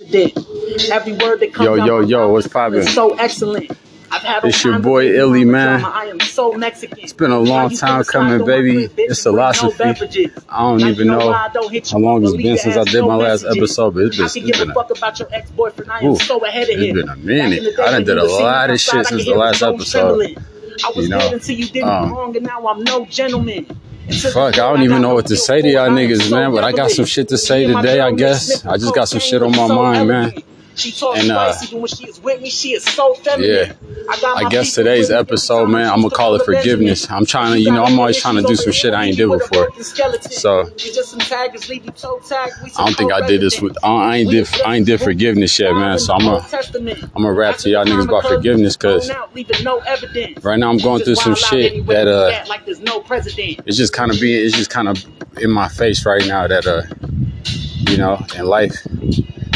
Every word that comes Yo, yo, yo, what's poppin'? So excellent. I've had It's your boy Illy, man. I am so Mexican. It's been a long time coming, baby. It's Illosophy. I don't even know how long it's been since I did my last episode, but it's been, I can it's give been a a, fuck about your. I am Ooh, so ahead of it's him. been a minute. Back in the day I done when did you a lot of outside, shit I since the hear last episode. trembling. I was You know, you did me um, wrong, and now I'm no gentleman. Fuck, I don't even know what to say to y'all niggas, man, but I got some shit to say today, I guess. I just got some shit on my mind, man. She talks And, uh, spicy, but when she is with me, she is so feminine. Yeah. I, got I guess today's episode, man, I'm gonna call it forgiveness. I'm trying to, you know, I'm always trying to do some shit I ain't did before. So I don't think I did this with, I ain't did, I ain't did forgiveness yet, man. So I'm gonna, I'm gonna rap to y'all niggas about forgiveness, cause right now I'm going through some shit that uh, it's just kind of being, it's just kind of in my face right now that uh, you know, in life,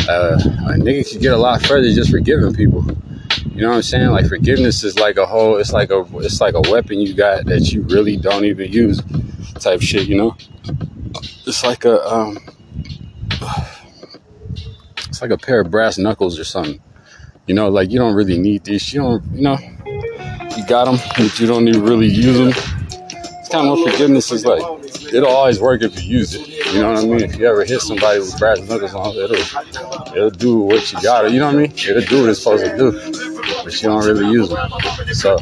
uh, a nigga could get a lot further just forgiving people. You know what I'm saying? Like forgiveness is like a whole, it's like a, it's like a weapon you got that you really don't even use, type shit. You know? It's like a, um, it's like a pair of brass knuckles or something. You know, like you don't really need these. You don't, you know, you got them, but you don't even really use them. It's kind of what forgiveness is like. It'll always work if you use it. You know what I mean? If you ever hit somebody with brass knuckles on, it'll it'll do what you gotta. You know what I mean? It'll do what it's supposed to do, but you don't really use them. So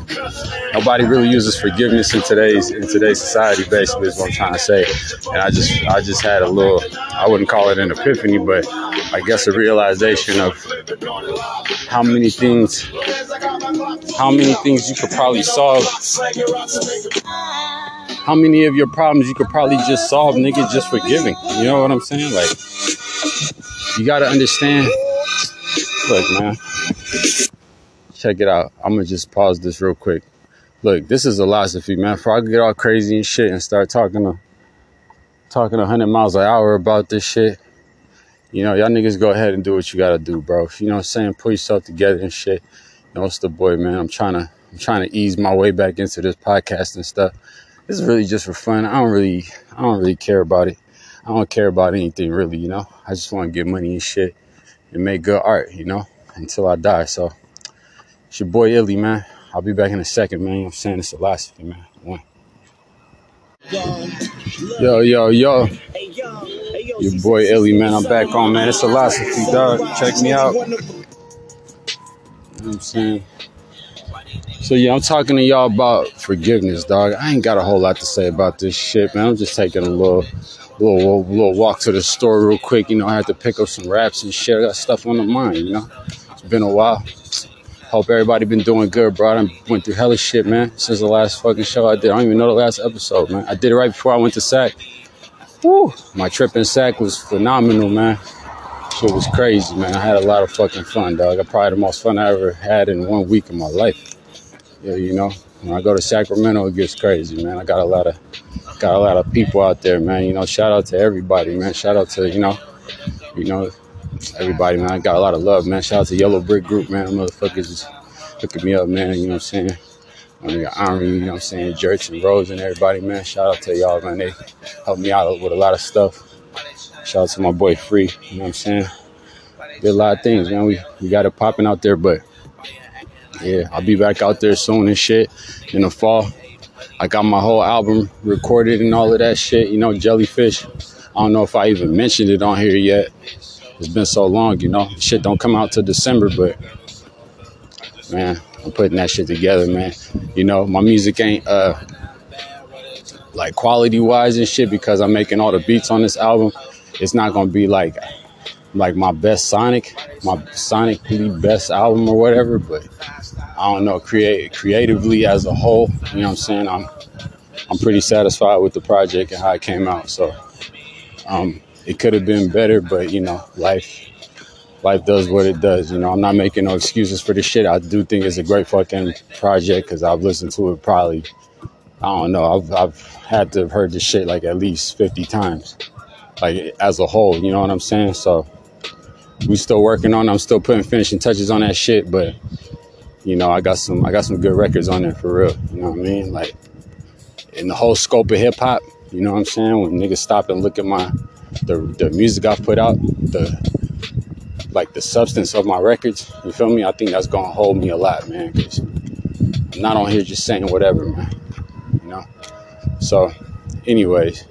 nobody really uses forgiveness in today's in today's society. Basically, is what I'm trying to say. And I just I just had a little. I wouldn't call it an epiphany, but I guess a realization of how many things how many things you could probably solve how many of your problems you could probably just solve, nigga, just forgiving. You know what I'm saying? Like, you gotta understand. Look, man. Check it out. I'm gonna just pause this real quick. Look, this is a philosophy, man. Before I get all crazy and shit and start talking to talking 100 miles an hour about this shit, you know, y'all niggas go ahead and do what you gotta do, bro. You know what I'm saying? Put yourself together and shit. You know, it's the boy, man. I'm trying to I'm trying to ease my way back into this podcast and stuff. This is really just for fun. I don't really I don't really care about it. I don't care about anything really, you know. I just want to get money and shit and make good art, you know, until I die. So it's your boy Illy, man. I'll be back in a second, man. I'm saying? It's Illosophy, man. One. Yo, yo, yo. Your boy Illy, man. I'm back on, man. It's Illosophy, dog. Check me out. You know what I'm saying? So yeah, I'm talking to y'all about forgiveness, dog. I ain't got a whole lot to say about this shit, man. I'm just taking a little, little, little walk to the store real quick. You know, I had to pick up some wraps and shit. I got stuff on the mind. You know, it's been a while. Hope everybody been doing good, bro. I went through hella shit, man, since the last fucking show I did. I don't even know the last episode, man. I did it right before I went to SAC. Woo! My trip in SAC was phenomenal, man. Shit was crazy, man. I had a lot of fucking fun, dog. I probably the most fun I ever had in one week of my life. Yeah, you know, when I go to Sacramento, it gets crazy, man. I got a lot of got a lot of people out there, man. You know, shout out to everybody, man. Shout out to you know, you know, everybody, man. I got a lot of love, man. Shout out to Yellow Brick Group, man. Motherfuckers hooking me up, man. You know what I'm saying? I mean, you know what I'm saying? Jerks and Rose and everybody, man. Shout out to y'all, man. They helped me out with a lot of stuff. Shout out to my boy Free, you know what I'm saying? Did a lot of things, man. We we got it popping out there, but yeah, I'll be back out there soon and shit in the fall. I got my whole album recorded and all of that shit, you know, Jellyfish. I don't know if I even mentioned it on here yet. It's been so long, you know. Shit don't come out till December, but man, I'm putting that shit together, man. You know, my music ain't uh like quality wise and shit because I'm making all the beats on this album. It's not gonna be like like my best Sonic, my sonically best album or whatever, but I don't know, create creatively as a whole, you know what I'm saying? I'm I'm pretty satisfied with the project and how it came out. So um it could have been better, but you know, life life does what it does. You know, I'm not making no excuses for this shit. I do think it's a great fucking project because I've listened to it probably, I don't know, I've, I've had to have heard this shit like at least 50 times, like as a whole, you know what I'm saying? So we still working on it. I'm still putting finishing touches on that shit, but you know, I got some, I got some good records on there for real. You know what I mean? Like in the whole scope of hip hop, you know what I'm saying? When niggas stop and look at my, the, the music I put out, the, like the substance of my records. You feel me? I think that's gonna hold me a lot, man. Cause I'm not on here just saying whatever, man. You know. So, anyways,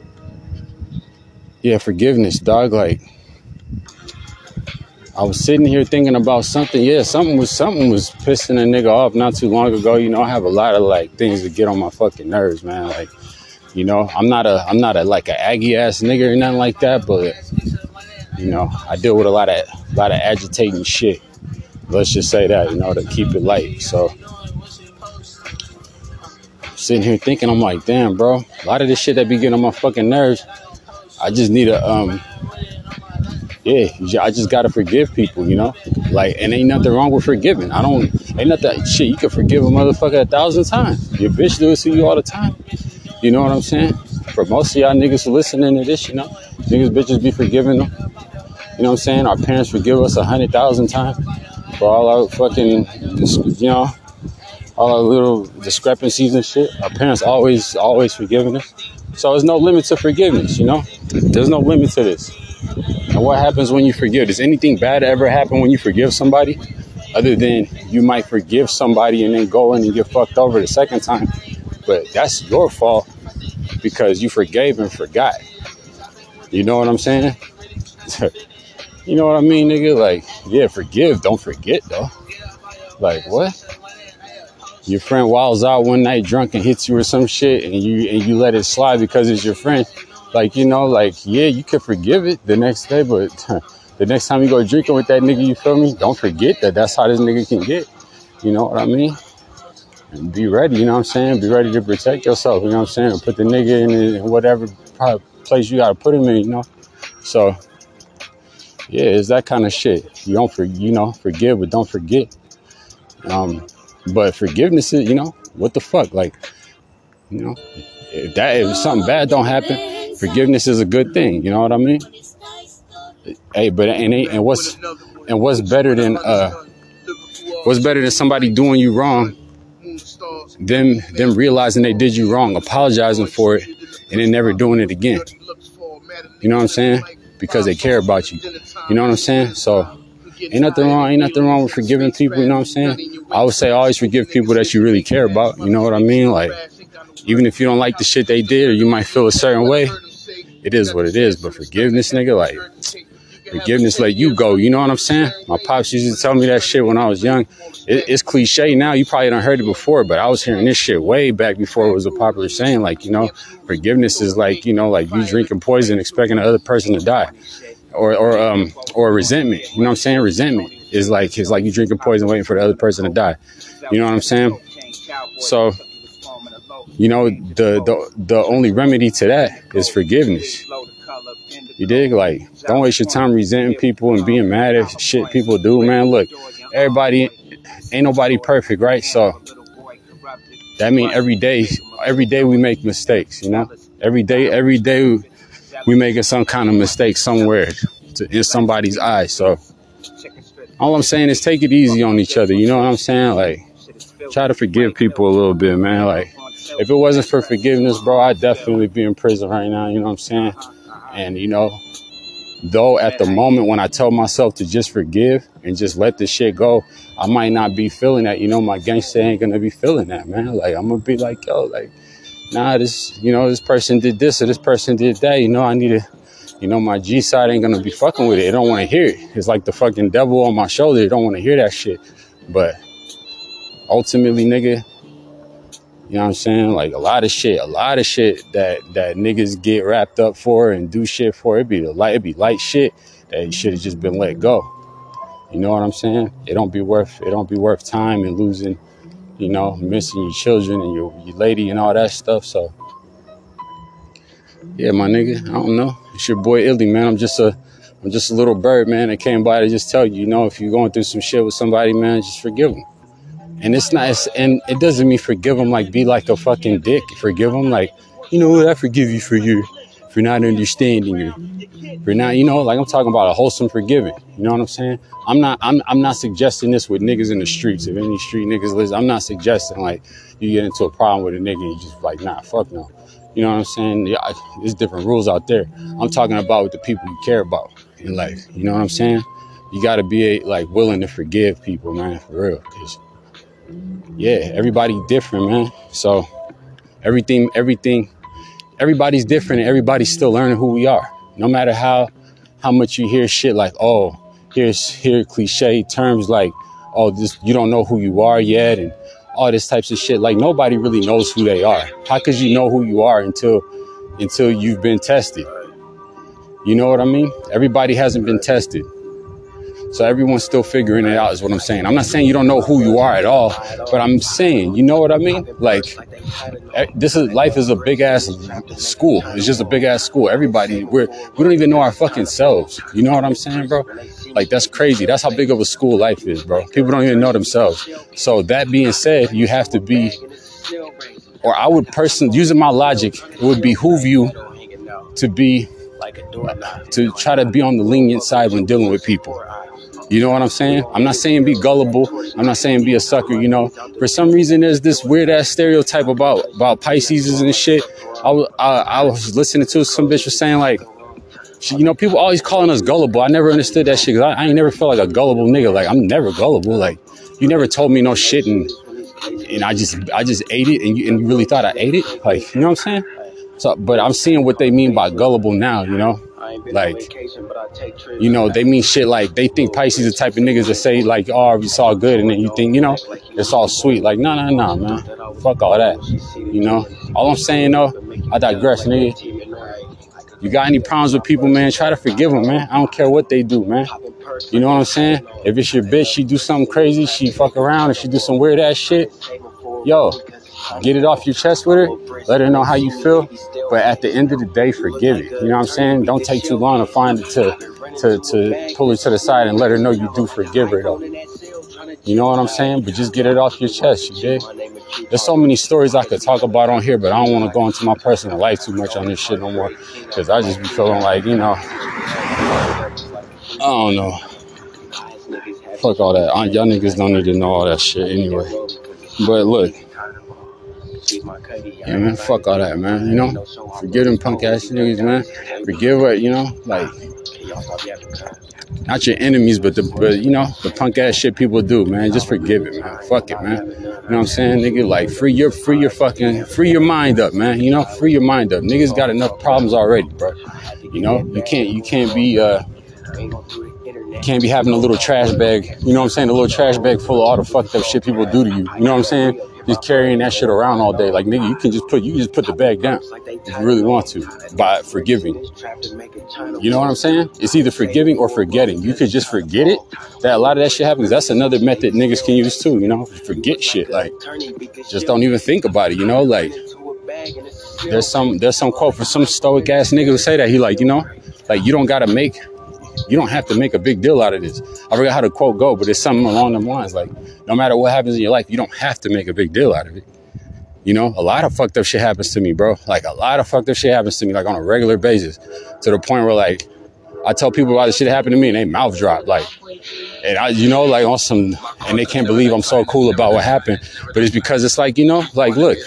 yeah, forgiveness, dog. Like, I was sitting here thinking about something. Yeah, something was something was pissing a nigga off not too long ago. You know, I have a lot of like things that get on my fucking nerves, man. Like, you know, I'm not a I'm not a like a aggy ass nigga or nothing like that, but you know, I deal with a lot of a lot of agitating shit. Let's just say that, you know, to keep it light. So sitting here thinking, I'm like, damn, bro, a lot of this shit that be getting on my fucking nerves. I just need a um yeah, I just gotta forgive people, you know? Like, and ain't nothing wrong with forgiving. I don't, ain't nothing, shit, you can forgive a motherfucker a thousand times. Your bitch do it to you all the time. You know what I'm saying? For most of y'all niggas listening to this, you know, niggas bitches be forgiving them. You know what I'm saying? Our parents forgive us a hundred thousand times for all our fucking, you know, all our little discrepancies and shit. Our parents always, always forgiving us. So there's no limit to forgiveness, you know? There's no limit to this. And what happens when you forgive? Does anything bad ever happen when you forgive somebody? Other than you might forgive somebody and then go in and get fucked over the second time. But that's your fault because you forgave and forgot. You know what I'm saying? you know what I mean, nigga? Like, yeah, forgive, don't forget though. Like what? Your friend walls out one night drunk and hits you or some shit and you and you let it slide because it's your friend like, you know, like, yeah, you can forgive it the next day, but the next time you go drinking with that nigga, you feel me? Don't forget that that's how this nigga can get. You know what I mean? And be ready, you know what I'm saying? Be ready to protect yourself, you know what I'm saying? Put the nigga in, whatever place you gotta put him in, you know? So, yeah, it's that kind of shit. You don't, for, you know, forgive, but don't forget. Um, but forgiveness is, you know, what the fuck? Like, you know, if that if something bad don't happen, forgiveness is a good thing. You know what I mean? Hey, but and and what's and what's better than uh what's better than somebody doing you wrong? Them them realizing they did you wrong, apologizing for it, and then never doing it again. You know what I'm saying? Because they care about you. You know what I'm saying? So ain't nothing wrong. Ain't nothing wrong with forgiving people. You know what I'm saying? I would say always forgive people that you really care about. You know what I mean? Like even if you don't like the shit they did or you might feel a certain way, it is what it is. But forgiveness, nigga, like forgiveness let you go. You know what I'm saying? My pops used to tell me that shit when I was young. It, it's cliche now. You probably don't heard it before, but I was hearing this shit way back before it was a popular saying. Like, you know, forgiveness is like, you know, like you drinking poison expecting the other person to die. Or, or um or resentment. You know what I'm saying? Resentment is like it's like you drinking poison waiting for the other person to die. You know what I'm saying? So you know, the, the the only remedy to that is forgiveness. You dig? Like, don't waste your time resenting people and being mad at shit people do, man. Look, everybody ain't nobody perfect, right? So that means every day, every day we make mistakes, you know? Every day, every day we making some kind of mistake somewhere to, in somebody's eyes. So all I'm saying is take it easy on each other. You know what I'm saying? Like, try to forgive people a little bit, man. Like, if it wasn't for forgiveness, bro, I'd definitely be in prison right now. You know what I'm saying? And you know, though at the moment when I tell myself to just forgive and just let this shit go, I might not be feeling that. You know, my gangster ain't gonna be feeling that, man. Like I'm gonna be like, yo, like, nah, this, you know, this person did this or this person did that. You know, I need to, you know, my G side ain't gonna be fucking with it. They don't want to hear it. It's like the fucking devil on my shoulder. Don't want to hear that shit. But ultimately, nigga, you know what I'm saying? Like a lot of shit, a lot of shit that that niggas get wrapped up for and do shit for. It be the light, it be light shit that should have just been let go. You know what I'm saying? It don't be worth it don't be worth time and losing, you know, missing your children and your, your lady and all that stuff. So yeah, my nigga, I don't know. It's your boy Illy, man. I'm just a I'm just a little bird, man, that came by to just tell you, you know, if you're going through some shit with somebody, man, just forgive them. And it's it's, and it doesn't mean forgive them like be like a fucking dick. Forgive them like, you know what, I forgive you for you, for not understanding you. For not, you know, like I'm talking about a wholesome forgiving. You know what I'm saying? I'm not, I'm, I'm not suggesting this with niggas in the streets. If any street niggas listen, I'm not suggesting like you get into a problem with a nigga and you just like, nah, fuck no. You know what I'm saying? Yeah, there's different rules out there. I'm talking about with the people you care about in life. You know what I'm saying? you got to be like willing to forgive people, man, for real. Cause yeah, everybody different, man. So everything, everything, everybody's different, and everybody's still learning who we are. No matter how how much you hear shit like, oh, here's here cliche terms like, oh, this you don't know who you are yet, and all this types of shit. Like nobody really knows who they are. How could you know who you are until until you've been tested? You know what I mean? Everybody hasn't been tested. So everyone's still figuring it out, is what I'm saying. I'm not saying you don't know who you are at all, but I'm saying, you know what I mean? Like, this is life is a big ass school. It's just a big ass school. Everybody, we're we don't even know our fucking selves. You know what I'm saying, bro? Like that's crazy. That's how big of a school life is, bro. People don't even know themselves. So that being said, you have to be, or I would personally, using my logic, it would behoove you to be, to try to be on the lenient side when dealing with people. You know what I'm saying? I'm not saying be gullible. I'm not saying be a sucker. You know, for some reason there's this weird ass stereotype about about Pisces and shit. I was I, I was listening to some bitch was saying like, you know, people always calling us gullible. I never understood that shit. I, I ain't never felt like a gullible nigga. Like I'm never gullible. Like you never told me no shit and and I just I just ate it and you, and you really thought I ate it. Like you know what I'm saying? So, but I'm seeing what they mean by gullible now. You know, like, you know, they mean shit like they think Pisces the type of niggas that say like, "Oh, it's all good," and then you think, you know, it's all sweet. Like, no, no, no, man, fuck all that. You know, all I'm saying though, I digress, nigga. You got any problems with people, man? Try to forgive them, man. I don't care what they do, man. You know what I'm saying? If it's your bitch, she do something crazy, she fuck around, and she do some weird ass shit. Yo, get it off your chest with her. Let her know how you feel. But at the end of the day, forgive it. You know what I'm saying? Don't take too long to find it to to to pull her to the side and let her know you do forgive her though. You know what I'm saying? But just get it off your chest, you did. There's so many stories I could talk about on here, but I don't want to go into my personal life too much on this shit no more. Cause I just be feeling like, you know, I don't know. Fuck all that. Y'all niggas don't need to know all that shit anyway. But look, yeah, man, fuck all that, man. You know, forgive them punk ass niggas, man. Forgive what, you know, like not your enemies, but the but you know the punk ass shit people do, man. Just forgive it, man. Fuck it, man. You know what I'm saying, nigga? Like free your free your fucking free your mind up, man. You know, free your mind up. Niggas got enough problems already, bro. You know, you can't you can't be uh can't be having a little trash bag. You know what I'm saying? A little trash bag full of all the fucked up shit people do to you. You know what I'm saying? Just carrying that shit around all day. Like nigga, you can just put you can just put the bag down if you really want to by forgiving. You know what I'm saying? It's either forgiving or forgetting. You could just forget it. That a lot of that shit happens. That's another method niggas can use too. You know, forget shit. Like just don't even think about it. You know, like there's some there's some quote for some stoic ass nigga who say that he like you know like you don't gotta make you don't have to make a big deal out of this. I forgot how the quote go, but it's something along them lines. Like, no matter what happens in your life, you don't have to make a big deal out of it. You know, a lot of fucked up shit happens to me, bro. Like a lot of fucked up shit happens to me, like on a regular basis, to the point where like I tell people about the shit happened to me and they mouth drop, like, and I, you know, like on some, and they can't believe I'm so cool about what happened. But it's because it's like, you know, like, look,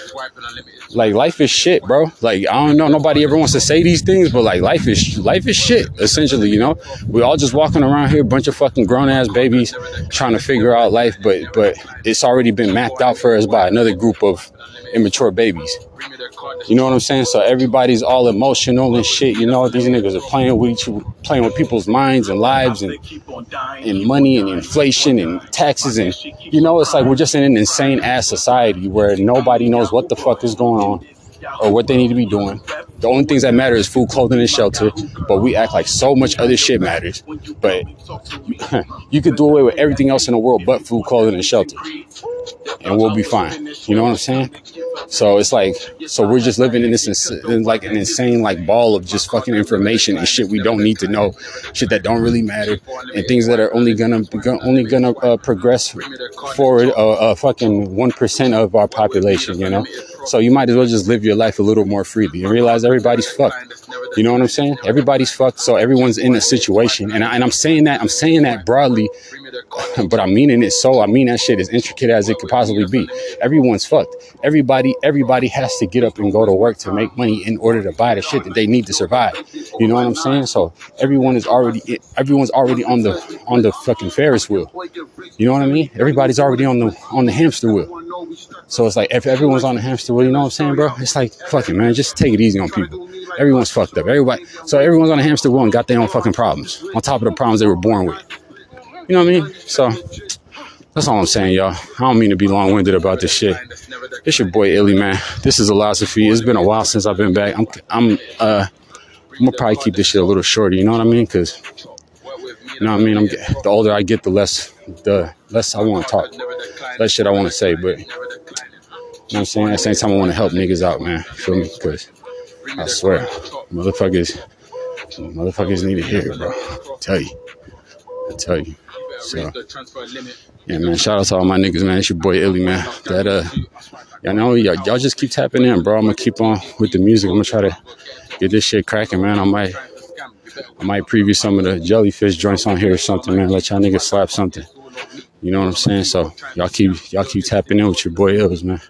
like life is shit, bro. Like I don't know, nobody ever wants to say these things, but like life is life is shit. Essentially, you know, we all just walking around here, bunch of fucking grown ass babies, trying to figure out life, but but it's already been mapped out for us by another group of immature babies. You know what I'm saying? So everybody's all emotional and shit. You know, these niggas are playing with playing with people's minds and lives and and money and inflation and taxes and you know, it's like we're just in an insane ass society where nobody knows what the fuck is going on or what they need to be doing. The only things that matter is food, clothing, and shelter. But we act like so much other shit matters. But you could do away with everything else in the world but food, clothing, and shelter. And we'll be fine. You know what I'm saying? So it's like, so we're just living in this in like an insane like ball of just fucking information and shit we don't need to know, shit that don't really matter, and things that are only gonna only gonna uh, progress forward a uh, uh, fucking one percent of our population. You know, So you might as well just live your life a little more freely and realize everybody's fucked. You know what I'm saying? Everybody's fucked. So everyone's in a situation, and, I, and I'm saying that I'm saying that broadly, but I'm meaning it so. I mean that shit as intricate as it could possibly be. Everyone's fucked. Everybody everybody has to get up and go to work to make money in order to buy the shit that they need to survive. You know what I'm saying? So everyone is already everyone's already on the on the fucking Ferris wheel. You know what I mean? Everybody's already on the on the hamster wheel. So it's like if everyone's on the hamster wheel, you know what I'm saying, bro? It's like fucking man, just take it easy on people. Everyone's fucked up. Everybody, so everyone's on the hamster wheel and got their own fucking problems on top of the problems they were born with. You know what I mean? So that's all I'm saying, y'all. I don't mean to be long winded about this shit. It's your boy Illy, man. This is Illosophy. It's been a while since I've been back. I'm, I'm, uh, I'm gonna probably keep this shit a little shorter. You know what I mean? Cause you know what I mean. I'm the older I get, the less the less I want to talk, less shit I want to say. But you know what I'm saying? At the same time, I want to help niggas out, man. Feel me? Cause I swear, motherfuckers, motherfuckers need to hear it, bro. I tell you, I tell you. So, yeah, man. Shout out to all my niggas, man. It's your boy Illy, man. That uh, y'all know y'all, y'all just keep tapping in, bro. I'm gonna keep on with the music. I'm gonna try to get this shit cracking, man. I might, I might preview some of the jellyfish joints on here or something, man. Let y'all niggas slap something. You know what I'm saying? So y'all keep y'all keep tapping in with your boy Ills, man.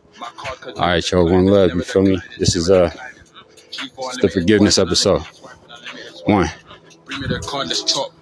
All right, y'all. One love. You feel me? This is uh, the forgiveness episode. One.